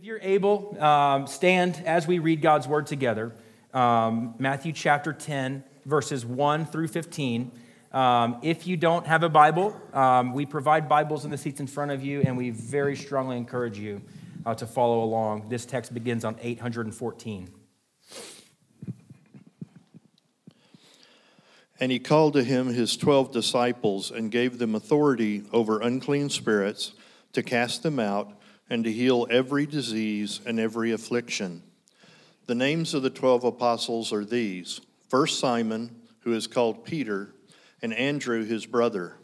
If you're able, um, stand as we read God's word together. Um, Matthew chapter 10, verses 1 through 15. Um, if you don't have a Bible, um, we provide Bibles in the seats in front of you, and we very strongly encourage you uh, to follow along. This text begins on 814. And he called to him his twelve disciples and gave them authority over unclean spirits to cast them out and to heal every disease and every affliction. The names of the twelve apostles are these. First Simon, who is called Peter, and Andrew his brother,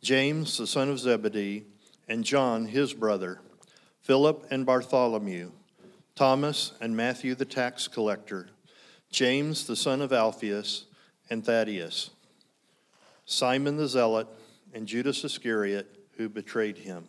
James the son of Zebedee, and John his brother, Philip and Bartholomew, Thomas and Matthew the tax collector, James the son of Alphaeus, and Thaddeus, Simon the zealot, and Judas Iscariot, who betrayed him.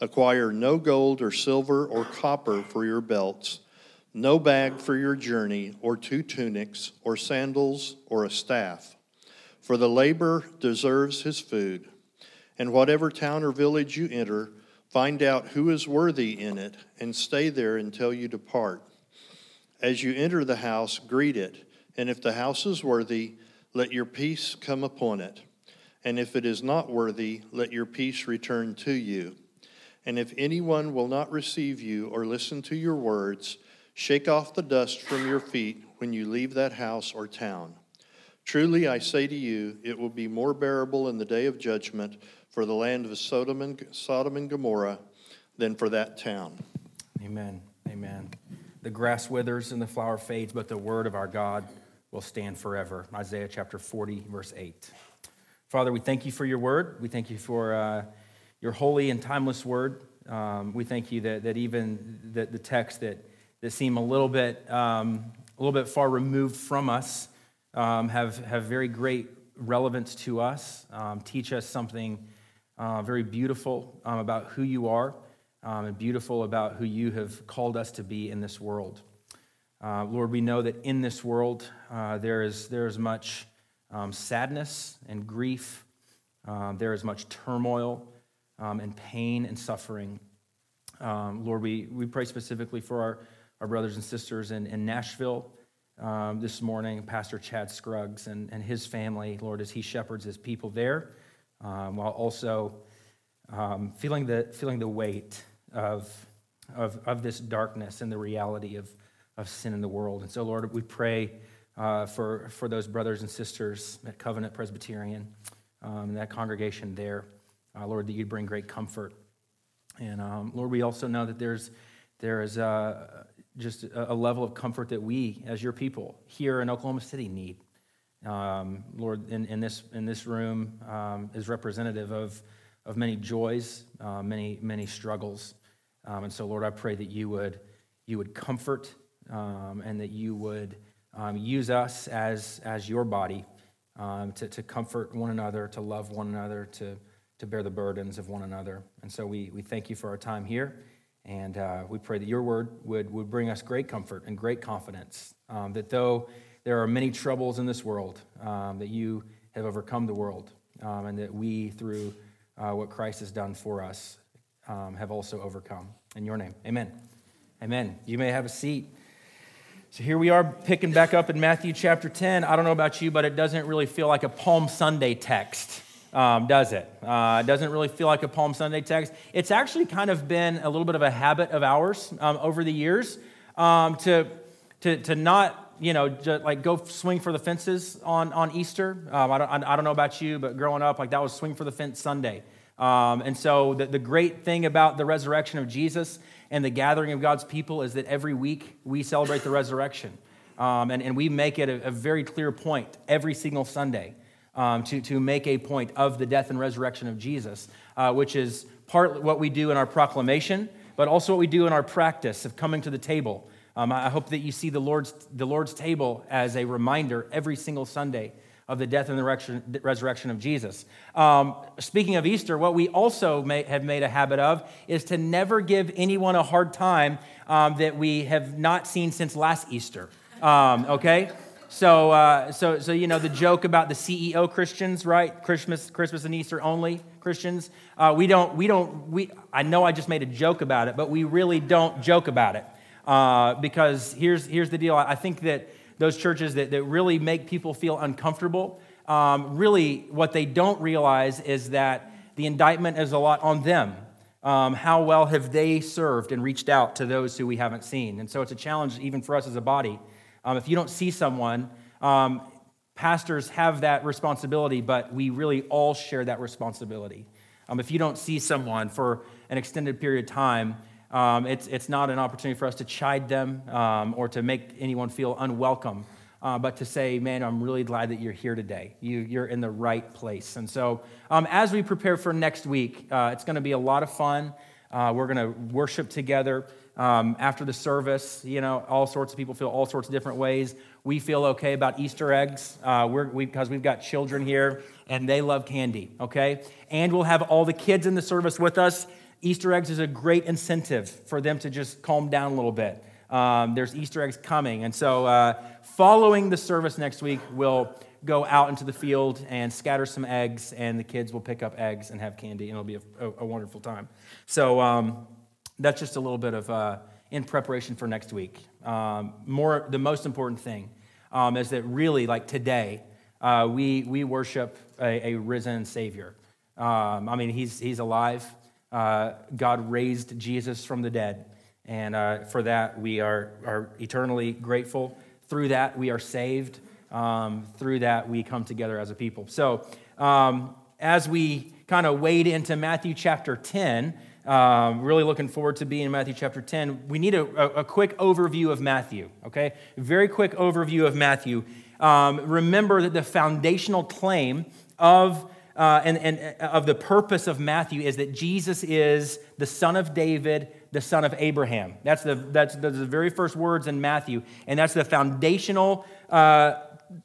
Acquire no gold or silver or copper for your belts, no bag for your journey, or two tunics, or sandals, or a staff. For the laborer deserves his food. And whatever town or village you enter, find out who is worthy in it, and stay there until you depart. As you enter the house, greet it, and if the house is worthy, let your peace come upon it. And if it is not worthy, let your peace return to you. And if anyone will not receive you or listen to your words, shake off the dust from your feet when you leave that house or town. Truly, I say to you, it will be more bearable in the day of judgment for the land of Sodom and, Sodom and Gomorrah than for that town. Amen. Amen. The grass withers and the flower fades, but the word of our God will stand forever. Isaiah chapter 40, verse 8. Father, we thank you for your word. We thank you for uh, your holy and timeless word. Um, we thank you that, that even the, the texts that, that seem a little bit, um, a little bit far removed from us um, have, have very great relevance to us, um, teach us something uh, very beautiful um, about who you are um, and beautiful about who you have called us to be in this world. Uh, Lord, we know that in this world uh, there, is, there is much sadness and grief. Um, there is much turmoil um, and pain and suffering. Um, Lord, we, we pray specifically for our, our brothers and sisters in, in Nashville um, this morning, Pastor Chad Scruggs and, and his family, Lord, as he shepherds his people there, um, while also feeling, the, feeling the weight of, of, of this darkness and the reality of, of sin in the world. And so, Lord, we pray uh, for, for those brothers and sisters at Covenant Presbyterian um, and that congregation there. Uh, Lord, that you'd bring great comfort. And um, Lord, we also know that there's, there is uh, just a, level of comfort that we, as your people here in Oklahoma City, need. Um, Lord, in, in, this, in this room um, is representative of, of many joys, uh, many, many struggles. Um, and so, Lord, I pray that you would, you would comfort um, and that you would um, use us as, as your body to, to comfort one another, to love one another, to, to bear the burdens of one another. And so we, we thank you for our time here. And uh, we pray that your word would, would bring us great comfort and great confidence. Um, that though there are many troubles in this world, um, that you have overcome the world. Um, and that we, through uh, what Christ has done for us, um, have also overcome. In your name, amen. Amen. You may have a seat. So here we are picking back up in Matthew chapter 10. I don't know about you, but it doesn't really feel like a Palm Sunday text, um, does it? Uh, it doesn't really feel like a Palm Sunday text. It's actually kind of been a little bit of a habit of ours um, over the years um, to, to, to not, you know, just like go swing for the fences on, on Easter. Um, I, don't, I don't know about you, but growing up, like that was swing for the fence Sunday. Um, and so the, the great thing about the resurrection of Jesus and the gathering of God's people is that every week we celebrate the resurrection. Um, and, and we make it a, a, very clear point every single Sunday um, to, to make a point of the death and resurrection of Jesus, uh, which is part what we do in our proclamation, but also what we do in our practice of coming to the table Um, I hope that you see the Lord's, the Lord's table as a reminder every single Sunday of the death and the resurrection, of Jesus. Um, speaking of Easter, what we also may, have made a habit of is to never give anyone a hard time um, that we have not seen since last Easter. Um, okay? So, uh, so, so, you know, the joke about the CEO Christians, right? Christmas, Christmas and Easter only Christians. Uh, we don't, we don't, we, I know I just made a joke about it, but we really don't joke about it. Uh, because here's, here's the deal. I think that those churches that, that really make people feel uncomfortable, um, really what they don't realize is that the indictment is a lot on them. Um, how well have they served and reached out to those who we haven't seen? And so it's a challenge even for us as a body. Um, if you don't see someone, um, pastors have that responsibility, but we really all share that responsibility. Um, if you don't see someone for an extended period of time, um, it's, it's not an opportunity for us to chide them um, or to make anyone feel unwelcome, uh, but to say, man, I'm really glad that you're here today. You, you're in the right place. And so, um, as we prepare for next week, uh, it's going to be a lot of fun. Uh, we're going to worship together um, after the service. You know, all sorts of people feel all sorts of different ways. We feel okay about Easter eggs uh, we, because we've got children here and they love candy, okay? And we'll have all the kids in the service with us. Easter eggs is a great incentive for them to just calm down a little bit. Um, there's Easter eggs coming. And so, uh, following the service next week, we'll go out into the field and scatter some eggs, and the kids will pick up eggs and have candy, and it'll be a, a, a wonderful time. So, um, that's just a little bit of uh, in preparation for next week. Um, more, the most important thing um, is that really, like today, uh, we, we worship a, a risen Savior. Um, I mean, he's, he's alive. Uh, God raised Jesus from the dead. And uh, for that, we are, are eternally grateful. Through that, we are saved. Um, through that, we come together as a people. So, um, as we kind of wade into Matthew chapter 10, um, really looking forward to being in Matthew chapter 10. We need a, a quick overview of Matthew, okay? Very quick overview of Matthew. Um, remember that the foundational claim of uh, and, and uh, of the purpose of Matthew is that Jesus is the son of David, the son of Abraham. That's the, that's, that's the very first words in Matthew, and that's the foundational uh,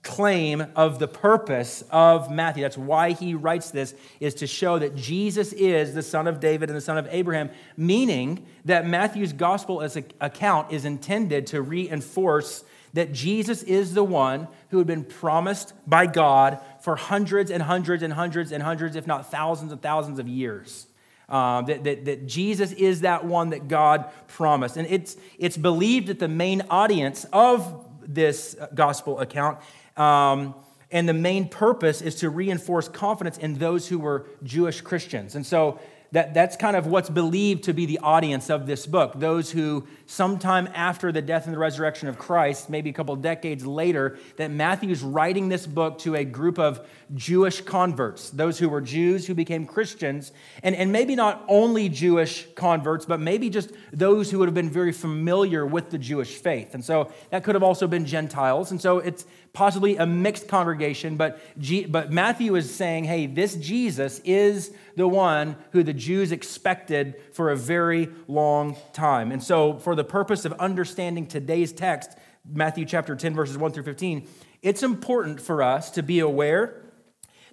claim of the purpose of Matthew. That's why he writes this, is to show that Jesus is the son of David and the son of Abraham, meaning that Matthew's gospel as account is intended to reinforce that Jesus is the one who had been promised by God for hundreds and hundreds and hundreds and hundreds, if not thousands and thousands of years. Uh, that, that, that Jesus is that one that God promised. And it's, it's believed that the main audience of this gospel account um, and the main purpose is to reinforce confidence in those who were Jewish Christians. And so that, that's kind of what's believed to be the audience of this book. Those who, sometime after the death and the resurrection of Christ, maybe a couple decades later, that Matthew's writing this book to a group of Jewish converts, those who were Jews who became Christians, and, and maybe not only Jewish converts, but maybe just those who would have been very familiar with the Jewish faith. And so that could have also been Gentiles. And so it's possibly a mixed congregation, but, G, but Matthew is saying, hey, this Jesus is the one who the Jews expected for a very long time. And so, for the purpose of understanding today's text, Matthew chapter 10, verses 1 through 15, it's important for us to be aware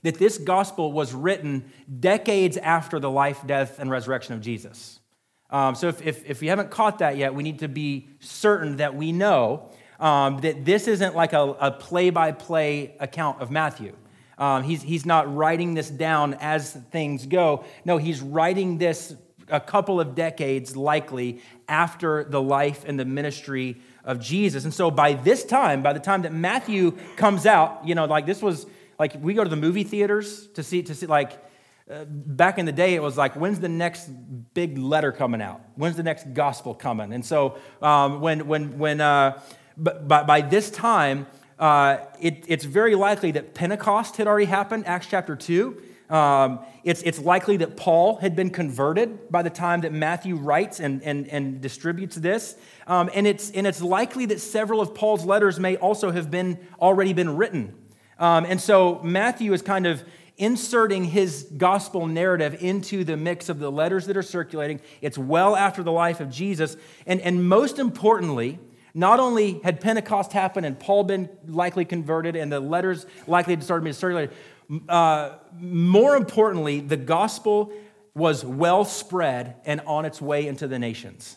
that this gospel was written decades after the life, death, and resurrection of Jesus. Um, so, if, if, if you haven't caught that yet, we need to be certain that we know um, that this isn't like a play by play account of Matthew. Um, he's, he's not writing this down as things go. No, he's writing this a couple of decades likely after the life and the ministry of Jesus. And so by this time, by the time that Matthew comes out, you know, like this was like we go to the movie theaters to see to see like uh, back in the day it was like when's the next big letter coming out when's the next gospel coming and so um, when when when uh, but by, by this time uh, it, it's very likely that Pentecost had already happened, Acts chapter 2. Um, it's, it's likely that Paul had been converted by the time that Matthew writes and, and, and distributes this. Um, and, it's, and it's likely that several of Paul's letters may also have been already been written. Um, and so Matthew is kind of inserting his gospel narrative into the mix of the letters that are circulating. It's well after the life of Jesus. And, and most importantly, Not only had Pentecost happened and Paul been likely converted and the letters likely had started being circulated, uh, more importantly, the gospel was well spread and on its way into the nations.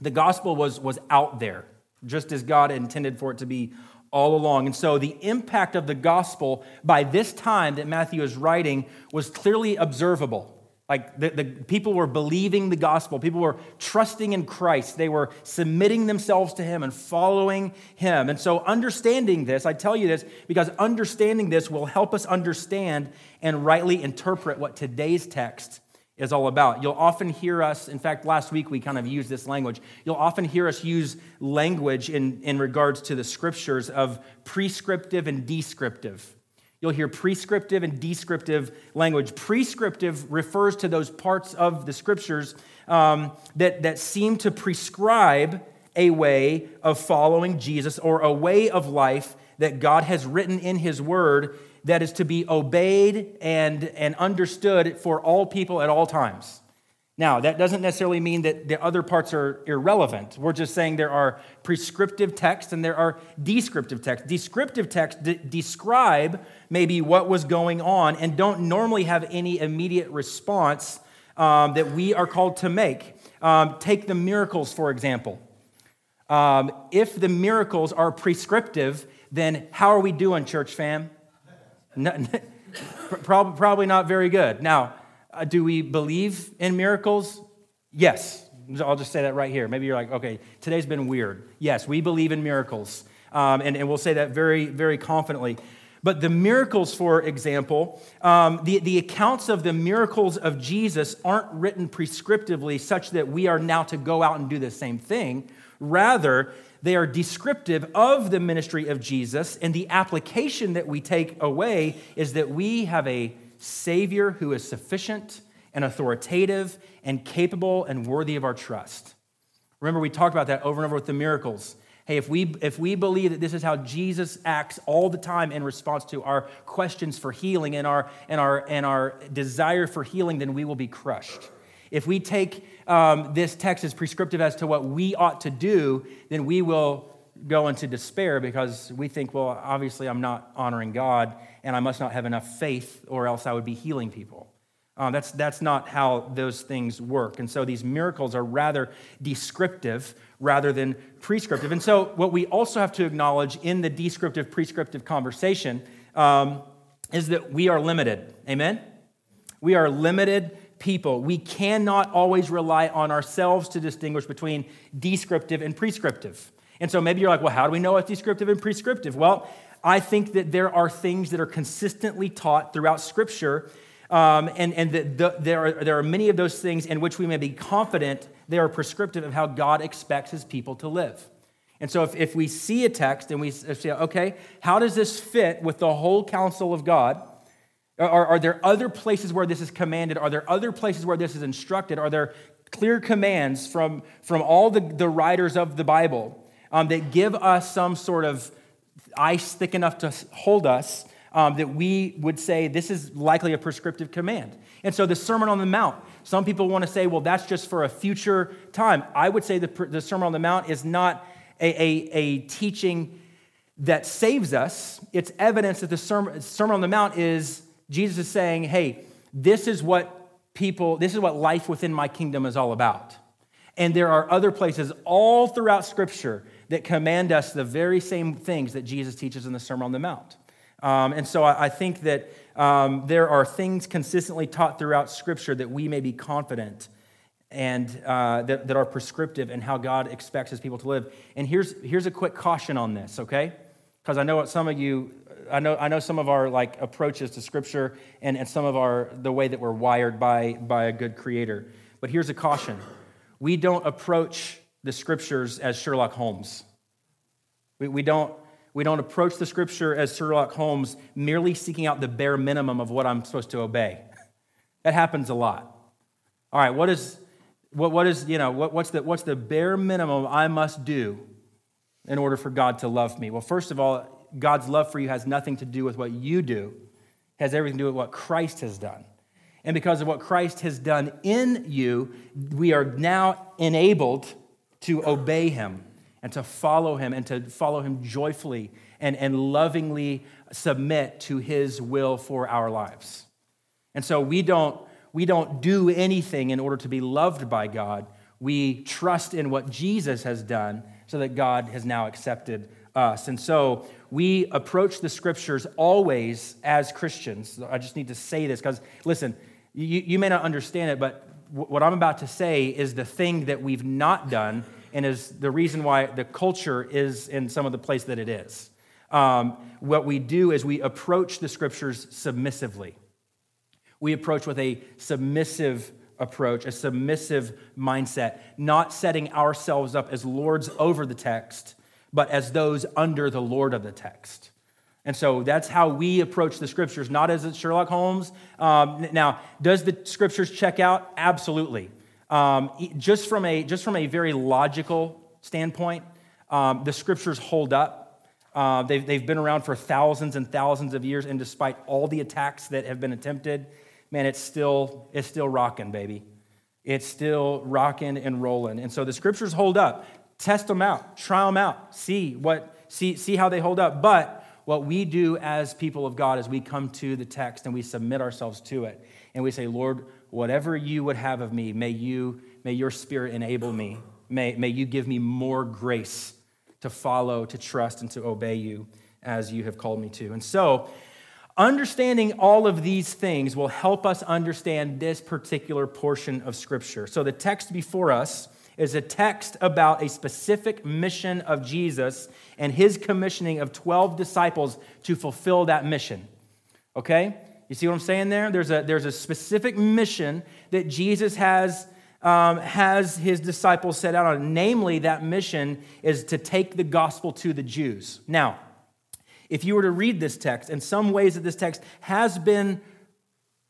The gospel was, was out there, just as God intended for it to be all along. And so the impact of the gospel by this time that Matthew is writing was clearly observable. Like the, the people were believing the gospel, people were trusting in Christ, they were submitting themselves to Him and following Him. And so, understanding this, I tell you this because understanding this will help us understand and rightly interpret what today's text is all about. You'll often hear us, in fact, last week we kind of used this language. You'll often hear us use language in, in regards to the scriptures of prescriptive and descriptive. You'll hear prescriptive and descriptive language. Prescriptive refers to those parts of the scriptures um, that, that seem to prescribe a way of following Jesus or a way of life that God has written in His Word that is to be obeyed and, and understood for all people at all times. Now, that doesn't necessarily mean that the other parts are irrelevant. We're just saying there are prescriptive texts and there are descriptive texts. Descriptive texts d- describe maybe what was going on and don't normally have any immediate response um, that we are called to make. Um, take the miracles, for example. Um, if the miracles are prescriptive, then how are we doing, church fam? No, probably not very good. Now, uh, do we believe in miracles? Yes. I'll just say that right here. Maybe you're like, okay, today's been weird. Yes, we believe in miracles. Um, and, and we'll say that very, very confidently. But the miracles, for example, um, the, the accounts of the miracles of Jesus aren't written prescriptively such that we are now to go out and do the same thing. Rather, they are descriptive of the ministry of Jesus, and the application that we take away is that we have a Savior who is sufficient and authoritative and capable and worthy of our trust. Remember, we talked about that over and over with the miracles. Hey, if we, if we believe that this is how Jesus acts all the time in response to our questions for healing and our, and our, and our desire for healing, then we will be crushed. If we take um, this text as prescriptive as to what we ought to do, then we will go into despair because we think, well, obviously I'm not honoring God and I must not have enough faith or else I would be healing people. Uh, that's, that's not how those things work. And so these miracles are rather descriptive rather than prescriptive. And so, what we also have to acknowledge in the descriptive prescriptive conversation um, is that we are limited. Amen? We are limited people. We cannot always rely on ourselves to distinguish between descriptive and prescriptive. And so maybe you're like, well, how do we know what's descriptive and prescriptive? Well, I think that there are things that are consistently taught throughout Scripture, um, and, and the, the, there, are, there are many of those things in which we may be confident they are prescriptive of how God expects his people to live. And so if, if we see a text and we say, okay, how does this fit with the whole counsel of God? Are, are there other places where this is commanded? Are there other places where this is instructed? Are there clear commands from, from all the, the writers of the Bible um, that give us some sort of ice thick enough to hold us um, that we would say this is likely a prescriptive command. And so the Sermon on the Mount, some people want to say, well, that's just for a future time. I would say the, the Sermon on the Mount is not a, a, a teaching that saves us, it's evidence that the Sermon, Sermon on the Mount is Jesus is saying, hey, this is what people, this is what life within my kingdom is all about. And there are other places all throughout Scripture that command us the very same things that Jesus teaches in the Sermon on the Mount. Um, and so I, I think that um, there are things consistently taught throughout Scripture that we may be confident and uh, that, that are prescriptive in how God expects his people to live. And here's, here's a quick caution on this, okay? Because I know what some of you, I know, I know some of our like approaches to Scripture and, and some of our, the way that we're wired by, by a good creator. But here's a caution. We don't approach the Scriptures as Sherlock Holmes. We, we don't we don't approach the scripture as Sherlock Holmes merely seeking out the bare minimum of what I'm supposed to obey. That happens a lot. All right, what is, what, what is you know, what, what's, the, what's the bare minimum I must do in order for God to love me? Well, first of all, God's love for you has nothing to do with what you do, it has everything to do with what Christ has done. And because of what Christ has done in you, we are now enabled to obey him and to follow him and to follow him joyfully and, and lovingly submit to his will for our lives. And so we don't, we don't do anything in order to be loved by God. We trust in what Jesus has done so that God has now accepted us. And so we approach the scriptures always as Christians. I just need to say this because, listen, you, you may not understand it, but what I'm about to say is the thing that we've not done and is the reason why the culture is in some of the place that it is. Um, what we do is we approach the scriptures submissively. We approach with a submissive approach, a submissive mindset, not setting ourselves up as lords over the text, but as those under the Lord of the text. And so that's how we approach the scriptures, not as Sherlock Holmes. Um, now, does the scriptures check out? Absolutely. Um, just, from a, just from a very logical standpoint, um, the scriptures hold up. Uh, they've, they've been around for thousands and thousands of years, and despite all the attacks that have been attempted, man, it's still, it's still rocking, baby. It's still rocking and rolling. And so the scriptures hold up. Test them out, try them out, see what, see, see how they hold up. But what we do as people of God is we come to the text and we submit ourselves to it. And we say, Lord, whatever you would have of me, may you, may your spirit enable me. May, may you give me more grace to follow, to trust, and to obey you as you have called me to. And so, understanding all of these things will help us understand this particular portion of Scripture. So, the text before us is a text about a specific mission of Jesus and his commissioning of 12 disciples to fulfill that mission. Okay? You see what I'm saying there? There's a, there's a specific mission that Jesus has, um, has his disciples set out on. Namely, that mission is to take the gospel to the Jews. Now, if you were to read this text, in some ways that this text has been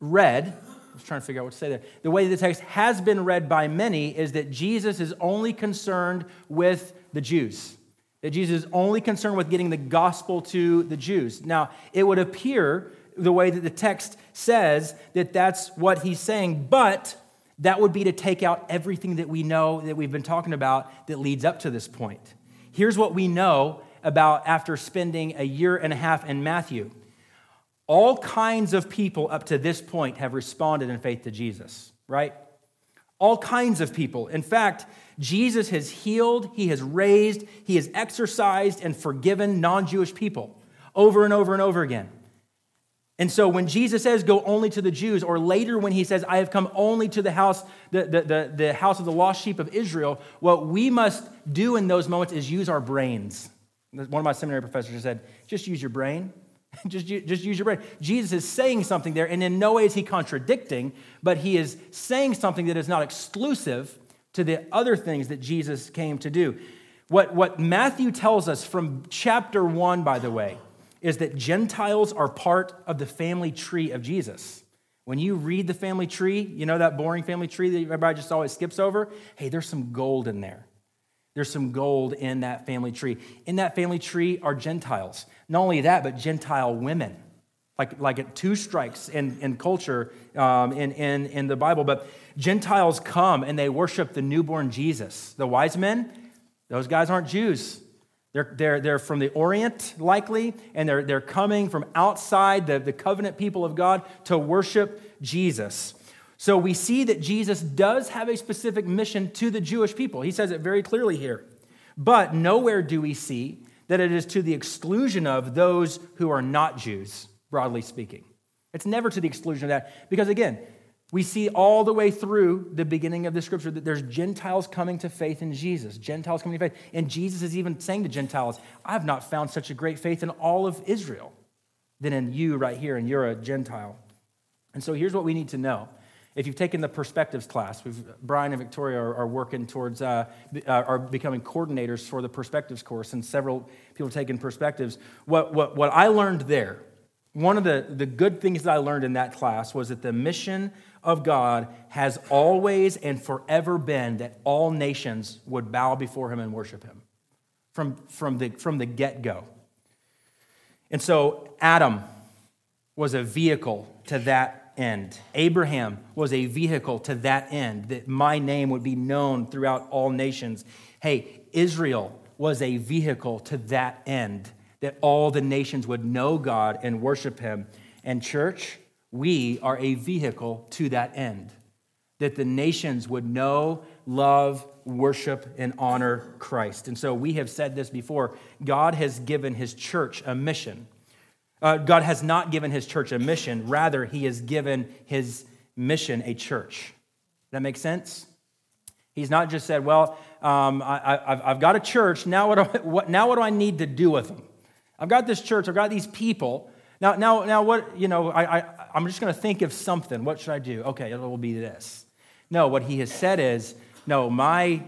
read, I was trying to figure out what to say there. The way the text has been read by many is that Jesus is only concerned with the Jews. That Jesus is only concerned with getting the gospel to the Jews. Now, it would appear the way that the text says that that's what he's saying, but that would be to take out everything that we know that we've been talking about that leads up to this point. Here's what we know about after spending a year and a half in Matthew all kinds of people up to this point have responded in faith to Jesus, right? All kinds of people. In fact, Jesus has healed, he has raised, he has exorcised and forgiven non Jewish people over and over and over again. And so when Jesus says, go only to the Jews, or later when he says, I have come only to the house, the, the, the, the house of the lost sheep of Israel, what we must do in those moments is use our brains. One of my seminary professors said, just use your brain. just, just use your brain. Jesus is saying something there, and in no way is he contradicting, but he is saying something that is not exclusive to the other things that Jesus came to do. What, what Matthew tells us from chapter one, by the way, is that Gentiles are part of the family tree of Jesus. When you read the family tree, you know that boring family tree that everybody just always skips over? Hey, there's some gold in there. There's some gold in that family tree. In that family tree are Gentiles. Not only that, but Gentile women. Like, like two strikes in, in culture um, in, in, in the Bible. But Gentiles come and they worship the newborn Jesus. The wise men, those guys aren't Jews. They're, they're, they're from the Orient, likely, and they're, they're coming from outside the, the covenant people of God to worship Jesus. So we see that Jesus does have a specific mission to the Jewish people. He says it very clearly here. But nowhere do we see that it is to the exclusion of those who are not Jews, broadly speaking. It's never to the exclusion of that. Because again, we see all the way through the beginning of the scripture that there's Gentiles coming to faith in Jesus. Gentiles coming to faith. And Jesus is even saying to Gentiles, I've not found such a great faith in all of Israel than in you right here, and you're a Gentile. And so here's what we need to know if you've taken the perspectives class, Brian and Victoria are, are working towards, uh, uh, are becoming coordinators for the perspectives course, and several people have taken perspectives. What, what, what I learned there, one of the, the good things that I learned in that class was that the mission of God has always and forever been that all nations would bow before him and worship him from, from the, from the get go. And so Adam was a vehicle to that end. Abraham was a vehicle to that end, that my name would be known throughout all nations. Hey, Israel was a vehicle to that end, that all the nations would know God and worship him. And, church, we are a vehicle to that end, that the nations would know, love, worship, and honor Christ. And so we have said this before God has given his church a mission. Uh, God has not given his church a mission, rather, he has given his mission a church. Does That makes sense? He's not just said, Well, um, I, have got a church. Now what, do I, what, now what do I need to do with them? I've got this church. I've got these people. Now, now, now what, you know, I, I, I'm just going to think of something. What should I do? Okay, it will be this. No, what he has said is, no, my,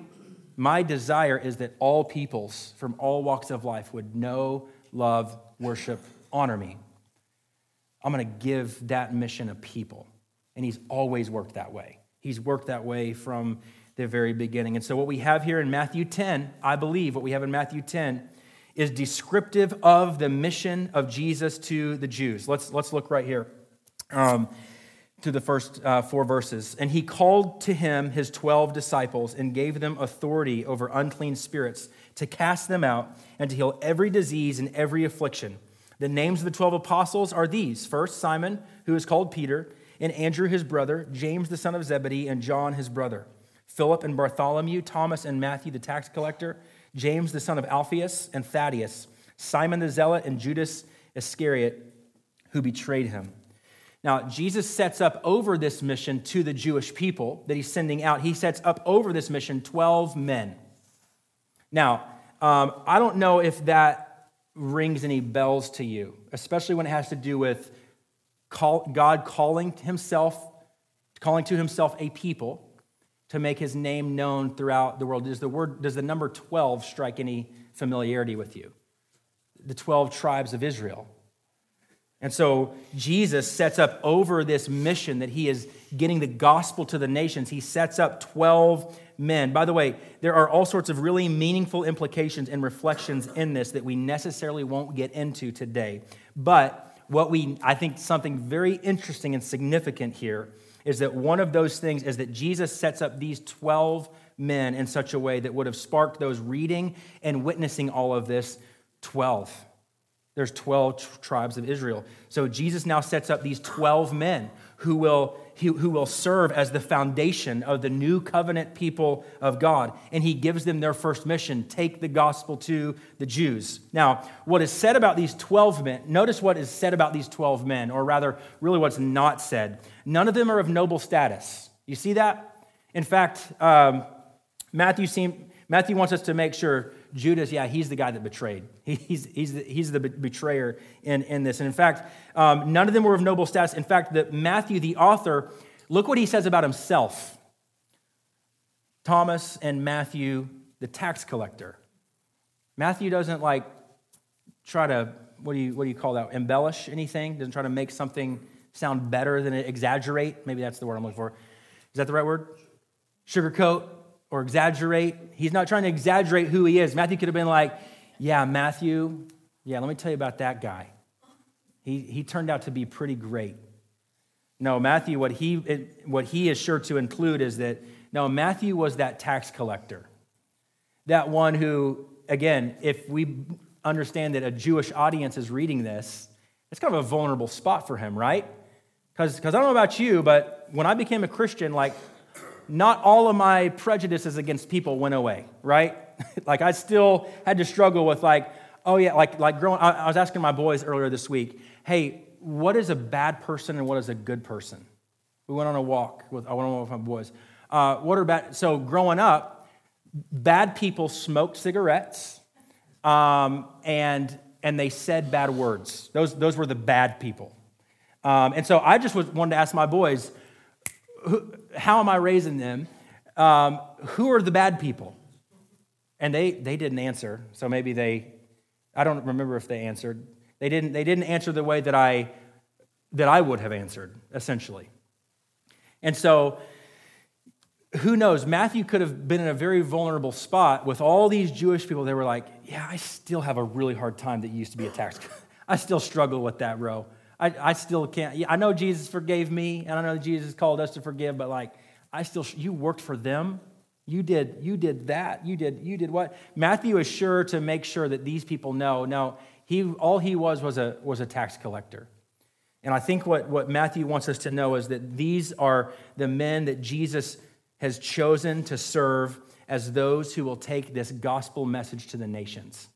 my desire is that all peoples from all walks of life would know, love, worship, honor me. I'm going to give that mission a people. And he's always worked that way. He's worked that way from the very beginning. And so, what we have here in Matthew 10, I believe what we have in Matthew 10 is descriptive of the mission of Jesus to the Jews. Let's, let's look right here um, to the first uh, four verses. And he called to him his 12 disciples and gave them authority over unclean spirits to cast them out and to heal every disease and every affliction. The names of the 12 apostles are these first, Simon, who is called Peter, and Andrew his brother, James the son of Zebedee, and John his brother. Philip and Bartholomew, Thomas and Matthew the tax collector, James the son of Alphaeus and Thaddeus, Simon the zealot, and Judas Iscariot, who betrayed him. Now, Jesus sets up over this mission to the Jewish people that he's sending out, he sets up over this mission 12 men. Now, um, I don't know if that rings any bells to you, especially when it has to do with call, God calling himself, calling to himself a people to make his name known throughout the world. Does the word, does the number 12 strike any familiarity with you? The 12 tribes of Israel. And so Jesus sets up over this mission that he is getting the gospel to the nations. He sets up 12 men. By the way, there are all sorts of really meaningful implications and reflections in this that we necessarily won't get into today. But what we, I think, something very interesting and significant here is that one of those things is that Jesus sets up these 12 men in such a way that would have sparked those reading and witnessing all of this 12. There's 12 tribes of Israel. So Jesus now sets up these 12 men who will, who will serve as the foundation of the new covenant people of God. And he gives them their first mission take the gospel to the Jews. Now, what is said about these 12 men, notice what is said about these 12 men, or rather, really what's not said. None of them are of noble status. You see that? In fact, um, Matthew, seem, Matthew wants us to make sure Judas, yeah, he's the guy that betrayed. He's, he's, the, he's the betrayer in, in this. And in fact, um, none of them were of noble status. In fact, the, Matthew, the author, look what he says about himself Thomas and Matthew, the tax collector. Matthew doesn't like try to, what do you, what do you call that, embellish anything, doesn't try to make something sound better than it, exaggerate. Maybe that's the word I'm looking for. Is that the right word? Sugarcoat or exaggerate. He's not trying to exaggerate who he is. Matthew could have been like, Yeah, Matthew, yeah, let me tell you about that guy. He, he turned out to be pretty great. No, Matthew, what he, what he is sure to include is that, no, Matthew was that tax collector. That one who, again, if we understand that a Jewish audience is reading this, it's kind of a vulnerable spot for him, right? Because I don't know about you, but when I became a Christian, like not all of my prejudices against people went away, right? like I still had to struggle with like, oh yeah, like like growing. I, I was asking my boys earlier this week, hey, what is a bad person and what is a good person? We went on a walk with I went on a walk with my boys. Uh, what are bad? So growing up, bad people smoked cigarettes, um, and and they said bad words. Those those were the bad people. Um, and so I just was, wanted to ask my boys, who, how am I raising them? Um, who are the bad people? And they, they didn't answer. So maybe they, I don't remember if they answered. They didn't, they didn't answer the way that I, that I would have answered, essentially. And so, who knows? Matthew could have been in a very vulnerable spot with all these Jewish people. They were like, Yeah, I still have a really hard time that you used to be a tax. I still struggle with that, bro. I, I still can't. I know Jesus forgave me, and I know Jesus called us to forgive, but like, I still, you worked for them. You did, you did that. You did, you did what? Matthew is sure to make sure that these people know. No, he, all he was was a, was a tax collector. And I think what, what Matthew wants us to know is that these are the men that Jesus has chosen to serve as those who will take this gospel message to the nations.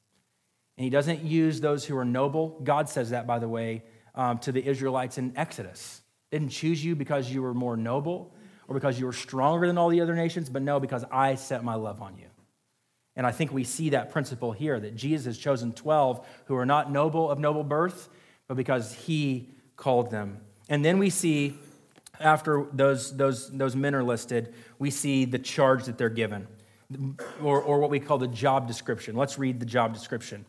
And he doesn't use those who are noble. God says that, by the way, um, to the Israelites in Exodus. Didn't choose you because you were more noble or because you were stronger than all the other nations, but no, because I set my love on you. And I think we see that principle here that Jesus has chosen 12 who are not noble of noble birth, but because he called them. And then we see, after those, those, those men are listed, we see the charge that they're given, or, or what we call the job description. Let's read the job description.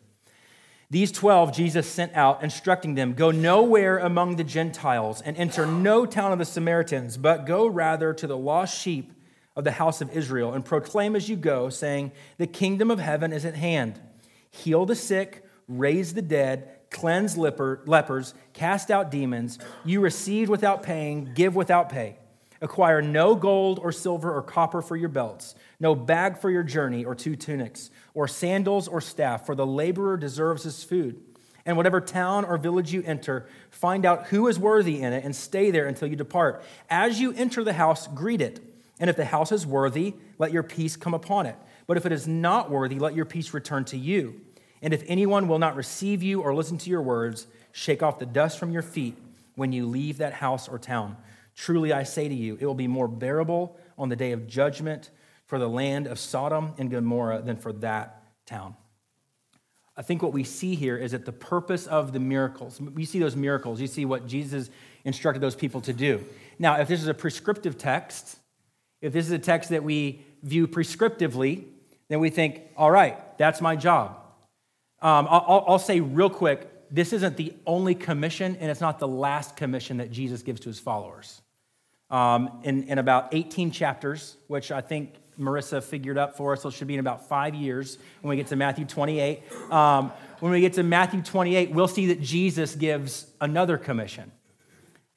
These 12 Jesus sent out, instructing them Go nowhere among the Gentiles and enter no town of the Samaritans, but go rather to the lost sheep of the house of Israel and proclaim as you go, saying, The kingdom of heaven is at hand. Heal the sick, raise the dead, cleanse leper, lepers, cast out demons. You receive without paying, give without pay. Acquire no gold or silver or copper for your belts, no bag for your journey or two tunics, or sandals or staff, for the laborer deserves his food. And whatever town or village you enter, find out who is worthy in it and stay there until you depart. As you enter the house, greet it. And if the house is worthy, let your peace come upon it. But if it is not worthy, let your peace return to you. And if anyone will not receive you or listen to your words, shake off the dust from your feet when you leave that house or town. Truly I say to you, it will be more bearable on the day of judgment for the land of Sodom and Gomorrah than for that town. I think what we see here is that the purpose of the miracles, we see those miracles, you see what Jesus instructed those people to do. Now, if this is a prescriptive text, if this is a text that we view prescriptively, then we think, all right, that's my job. Um, I'll, I'll say real quick this isn't the only commission, and it's not the last commission that Jesus gives to his followers. Um, in, in about 18 chapters, which I think Marissa figured up for us, so it should be in about five years when we get to Matthew 28. Um, when we get to Matthew 28, we'll see that Jesus gives another commission.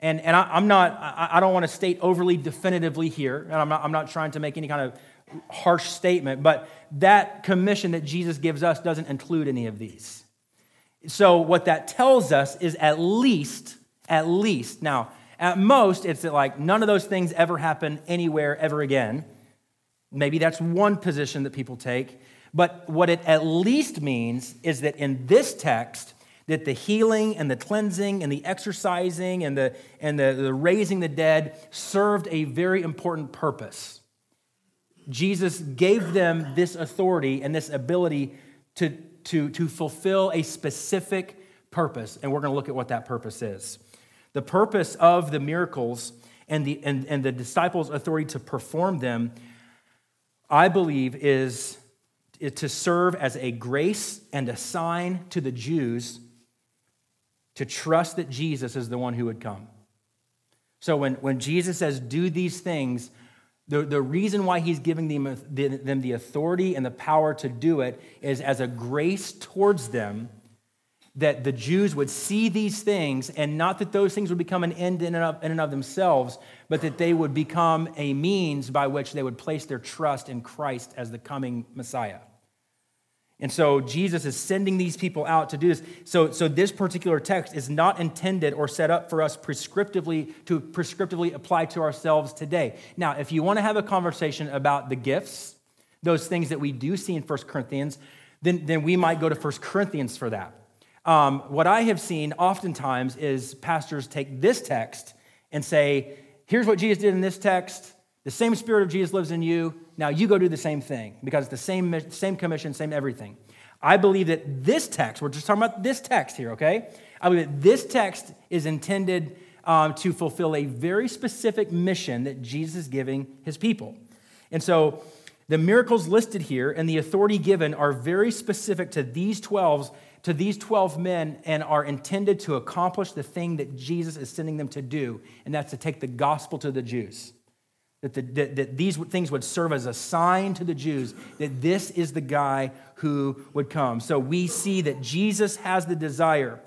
And, and I, am not, I, I don't want to state overly definitively here, and I'm not, I'm not trying to make any kind of harsh statement, but that commission that Jesus gives us doesn't include any of these. So, what that tells us is at least, at least, now, at most, it's like none of those things ever happen anywhere ever again. Maybe that's one position that people take. But what it at least means is that in this text, that the healing and the cleansing and the exorcising and the, and the, the raising the dead served a very important purpose. Jesus gave them this authority and this ability to, to, to fulfill a specific purpose. And we're going to look at what that purpose is. The purpose of the miracles and the, and, and the disciples' authority to perform them, I believe, is to serve as a grace and a sign to the Jews to trust that Jesus is the one who would come. So when, when Jesus says, do these things, the, the reason why he's giving them the, them the authority and the power to do it is as a grace towards them that the Jews would see these things, and not that those things would become an end in and, of, in and of themselves, but that they would become a means by which they would place their trust in Christ as the coming Messiah. And so Jesus is sending these people out to do this. So, so this particular text is not intended or set up for us prescriptively to prescriptively apply to ourselves today. Now, if you want to have a conversation about the gifts, those things that we do see in 1 Corinthians, then, then we might go to 1 Corinthians for that. Um, what I have seen oftentimes is pastors take this text and say, here's what Jesus did in this text. The same Spirit of Jesus lives in you. Now you go do the same thing because it's the same, same commission, same everything. I believe that this text, we're just talking about this text here, okay? I believe that this text is intended um, to fulfill a very specific mission that Jesus is giving his people. And so the miracles listed here and the authority given are very specific to these 12 to these 12 men and are intended to accomplish the thing that Jesus is sending them to do, and that's to take the gospel to the Jews. That, the, that, that, these things would serve as a sign to the Jews that this is the guy who would come. So we see that Jesus has the desire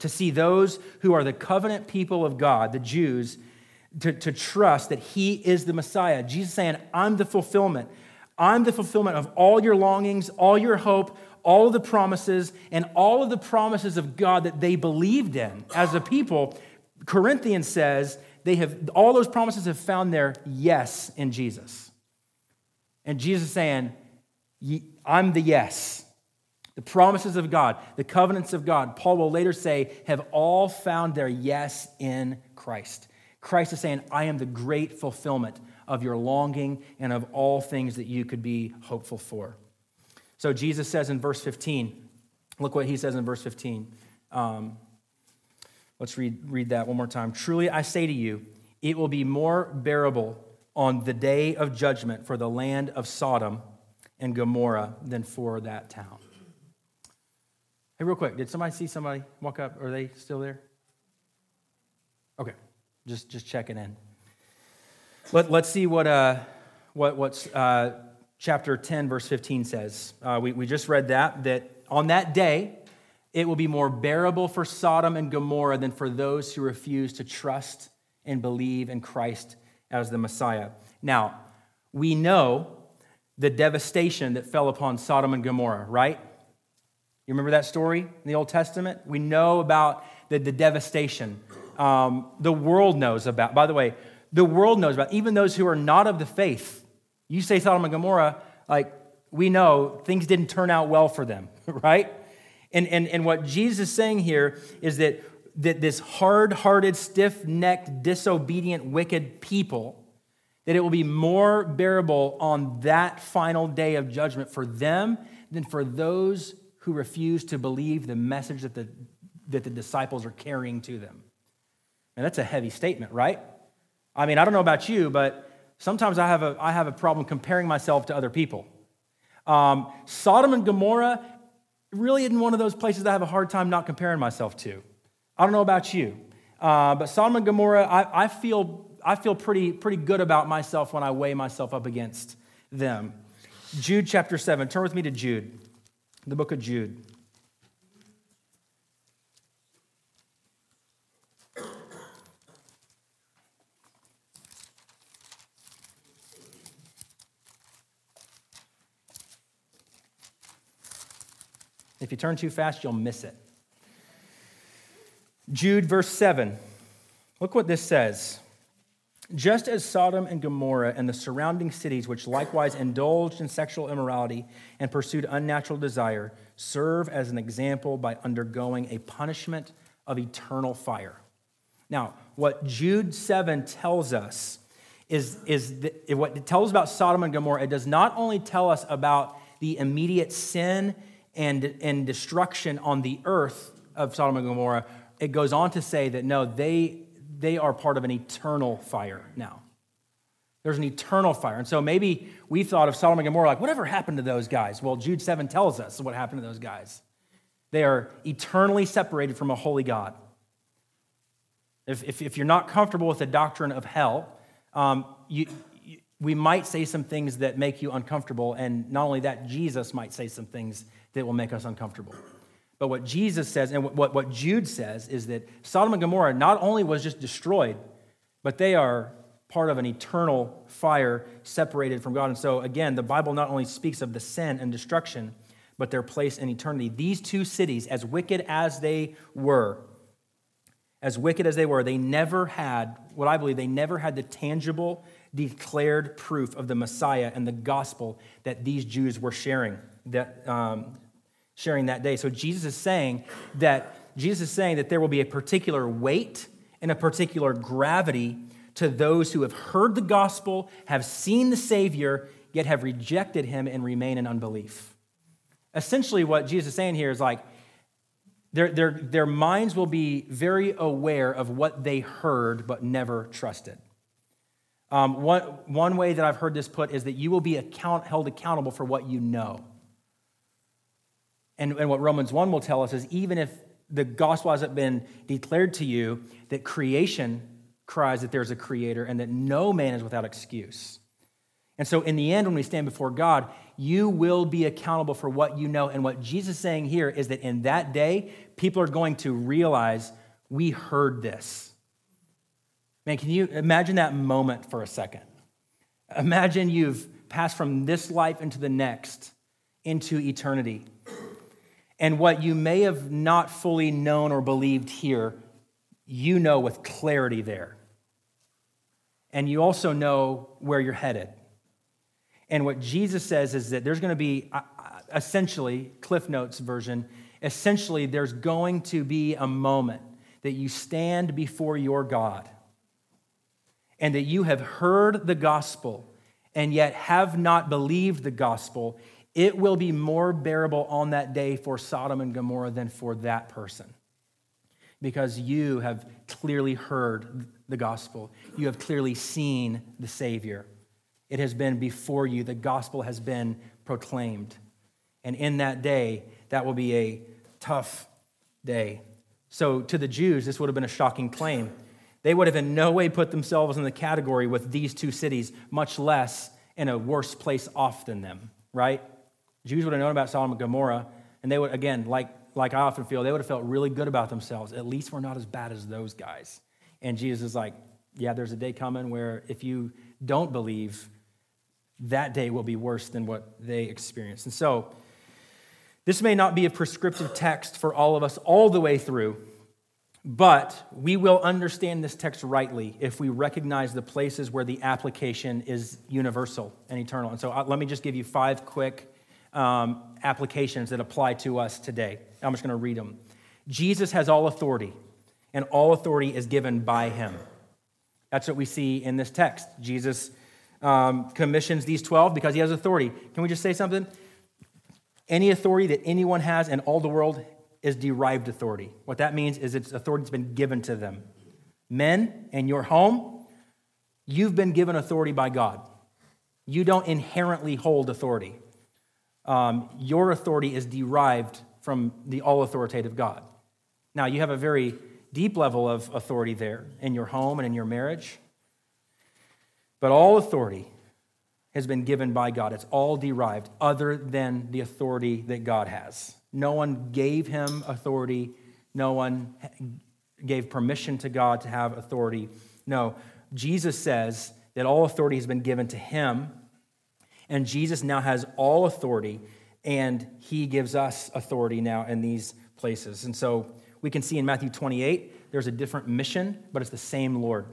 to see those who are the covenant people of God, the Jews, to, to trust that he is the Messiah. Jesus saying, I'm the fulfillment. I'm the fulfillment of all your longings, all your hope, all of the promises, and all of the promises of God that they believed in as a people. Corinthians says they have all those promises have found their yes in Jesus. And Jesus is saying, I'm the yes. The promises of God, the covenants of God, Paul will later say, have all found their yes in Christ. Christ is saying, I am the great fulfillment of your longing and of all things that you could be hopeful for. So Jesus says in verse 15, look what he says in verse 15. Um, let's read, read that one more time. Truly I say to you, it will be more bearable on the day of judgment for the land of Sodom and Gomorrah than for that town. Hey, real quick, did somebody see somebody walk up? Are they still there? Okay, just, just checking in. Let, let's see what, uh, what what's, uh, chapter 10, verse 15 says. Uh, we, we just read that, that on that day, it will be more bearable for Sodom and Gomorrah than for those who refuse to trust and believe in Christ as the Messiah. Now, we know the devastation that fell upon Sodom and Gomorrah, right? You remember that story in the Old Testament? We know about the, the devastation. Um, the world knows about. By the way, the world knows about, even those who are not of the faith. You say Sodom and Gomorrah, like we know things didn't turn out well for them, right? And, and, and what Jesus is saying here is that, that this hard hearted, stiff necked, disobedient, wicked people, that it will be more bearable on that final day of judgment for them than for those who refuse to believe the message that the, that the disciples are carrying to them. And that's a heavy statement, right? I mean, I don't know about you, but sometimes I have a, I have a problem comparing myself to other people. Um, Sodom and Gomorrah really isn't one of those places I have a hard time not comparing myself to. I don't know about you, uh, but Sodom and Gomorrah, I, I, feel, I feel pretty, pretty good about myself when I weigh myself up against them. Jude chapter 7. Turn with me to Jude the book of Jude. If you turn too fast, you'll miss it. Jude, verse 7. Look what this says. Just as Sodom and Gomorrah and the surrounding cities, which likewise indulged in sexual immorality and pursued unnatural desire, serve as an example by undergoing a punishment of eternal fire. Now, what Jude 7 tells us is, is that, what it tells about Sodom and Gomorrah, it does not only tell us about the immediate sin and, and destruction on the earth of Sodom and Gomorrah, it goes on to say that no, they they are part of an eternal fire now. There's an eternal fire. And so maybe we thought of Sodom and Gomorrah like, whatever happened to those guys? Well, Jude 7 tells us what happened to those guys. They are eternally separated from a holy God. If, if, if you're not comfortable with the doctrine of hell, um, you, you, we might say some things that make you uncomfortable. And not only that, Jesus might say some things that will make us uncomfortable. But what Jesus says and what, what Jude says is that Sodom and Gomorrah not only was just destroyed, but they are part of an eternal fire separated from God. And so, again, the Bible not only speaks of the sin and destruction, but their place in eternity. These two cities, as wicked as they were, as wicked as they were, they never had, what I believe, they never had the tangible, declared proof of the Messiah and the gospel that these Jews were sharing. That um, sharing that day. So Jesus is saying that Jesus is saying that there will be a particular weight and a particular gravity to those who have heard the gospel, have seen the Savior, yet have rejected him and remain in unbelief. Essentially, what Jesus is saying here is like their, their, their minds will be very aware of what they heard but never trusted. Um, one, one way that I've heard this put is that you will be account, held accountable for what you know. And, and what Romans 1 will tell us is even if the gospel hasn't been declared to you, that creation cries that there's a creator and that no man is without excuse. And so, in the end, when we stand before God, you will be accountable for what you know. And what Jesus is saying here is that in that day, people are going to realize we heard this. Man, can you imagine that moment for a second? Imagine you've passed from this life into the next, into eternity. And what you may have not fully known or believed here, you know with clarity there. And you also know where you're headed. And what Jesus says is that there's going to be uh, uh, essentially, Cliff Notes version, essentially, there's going to be a moment that you stand before your God and that you have heard the gospel and yet have not believed the gospel, it will be more bearable on that day for Sodom and Gomorrah than for that person. Because you have clearly heard the gospel, you have clearly seen the Savior. It has been before you, the gospel has been proclaimed. And in that day, that will be a tough day. So, to the Jews, this would have been a shocking claim. They would have in no way put themselves in the category with these two cities, much less in a worse place off than them, right? Jews would have known about Sodom and Gomorrah, and they would, again, like, like I often feel, they would have felt really good about themselves. At least we're not as bad as those guys. And Jesus is like, yeah, there's a day coming where if you don't believe, that day will be worse than what they experienced. And so, this may not be a prescriptive text for all of us all the way through, but we will understand this text rightly if we recognize the places where the application is universal and eternal. And so, let me just give you five quick um, applications that apply to us today. I'm just going to read them. Jesus has all authority, and all authority is given by him. That's what we see in this text. Jesus um, commissions these 12 because he has authority. Can we just say something? Any authority that anyone has in all the world is derived authority. What that means is it's authority that's been given to them. Men in your home, you've been given authority by God. You don't inherently hold authority um, your authority is derived from the all authoritative God. Now, you have a very deep level of authority there in your home and in your marriage, but all authority has been given by God. It's all derived, other than the authority that God has. No one gave him authority, no one gave permission to God to have authority. No, Jesus says that all authority has been given to him and Jesus now has all authority, and he gives us authority now in these places. And so we can see in Matthew 28, there's a different mission, but it's the same Lord.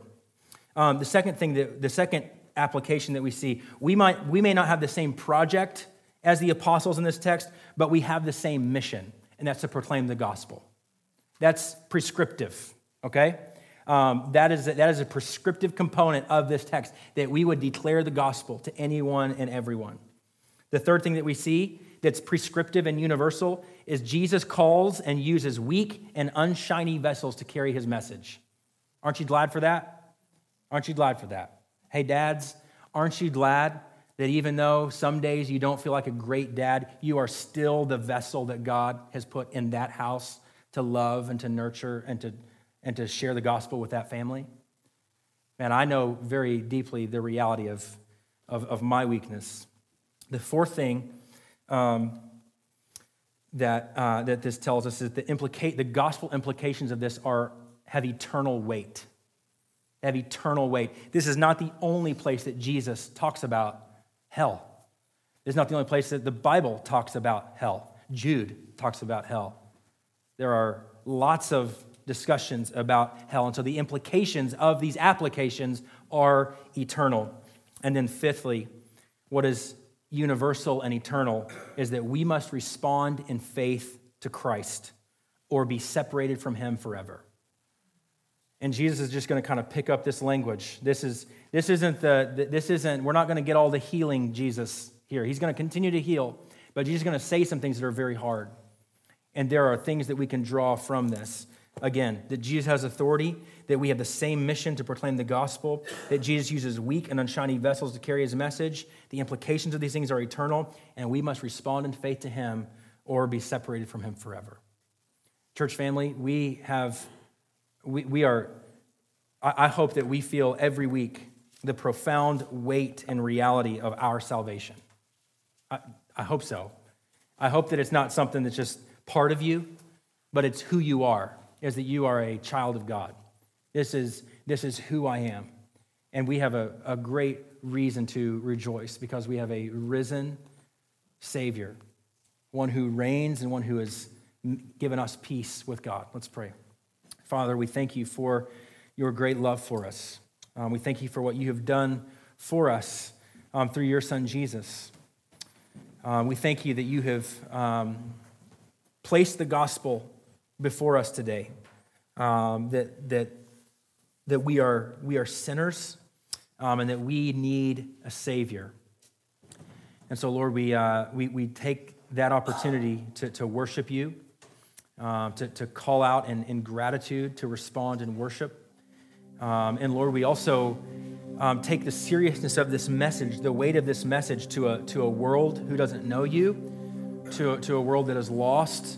Um, the second thing, that, the second application that we see, we, might, we may not have the same project as the apostles in this text, but we have the same mission, and that's to proclaim the gospel. That's prescriptive, okay? Um, that, is, that is a prescriptive component of this text that we would declare the gospel to anyone and everyone. The third thing that we see that's prescriptive and universal is Jesus calls and uses weak and unshiny vessels to carry his message. Aren't you glad for that? Aren't you glad for that? Hey, dads, aren't you glad that even though some days you don't feel like a great dad, you are still the vessel that God has put in that house to love and to nurture and to and to share the gospel with that family. Man, I know very deeply the reality of, of, of my weakness. The fourth thing um, that, uh, that this tells us is the, implicate, the gospel implications of this are, have eternal weight. Have eternal weight. This is not the only place that Jesus talks about hell. This is not the only place that the Bible talks about hell. Jude talks about hell. There are lots of discussions about hell. And so the implications of these applications are eternal. And then, fifthly, what is universal and eternal is that we must respond in faith to Christ or be separated from him forever. And Jesus is just going to kind of pick up this language. This, is, this isn't the, this isn't, we're not going to get all the healing Jesus here. He's going to continue to heal, but Jesus is going to say some things that are very hard. And there are things that we can draw from this. Again, that Jesus has authority, that we have the same mission to proclaim the gospel, that Jesus uses weak and unshiny vessels to carry his message. The implications of these things are eternal, and we must respond in faith to him or be separated from him forever. Church family, we have, we, we are, I hope that we feel every week the profound weight and reality of our salvation. I, I hope so. I hope that it's not something that's just part of you, but it's who you are is that you are a child of God. This is, this is who I am. And we have a, a great reason to rejoice because we have a risen Savior, one who reigns and one who has given us peace with God. Let's pray. Father, we thank you for your great love for us. Um, we thank you for what you have done for us um, through your Son, Jesus. Um, we thank you that you have um, placed the gospel before us today, um, that, that, that we, are, we are sinners um, and that we need a Savior. And so, Lord, we, uh, we, we take that opportunity to, to worship you, uh, to, to call out in, in gratitude, to respond in worship. Um, and Lord, we also um, take the seriousness of this message, the weight of this message to a, to a world who doesn't know you, to to a world that is lost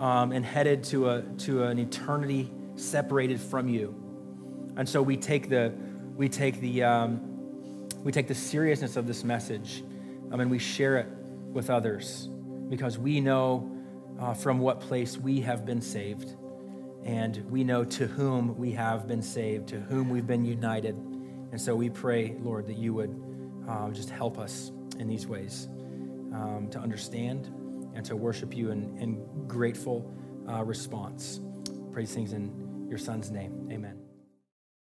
um, and headed to, a, to an eternity separated from you. And so we take the, we take the, um, we take the seriousness of this message um, and we share it with others because we know uh, from what place we have been saved and we know to whom we have been saved, to whom we've been united. And so we pray, Lord, that you would um, just help us in these ways um, to understand and to worship you in, in grateful uh, response. Praise things in your son's name. Amen.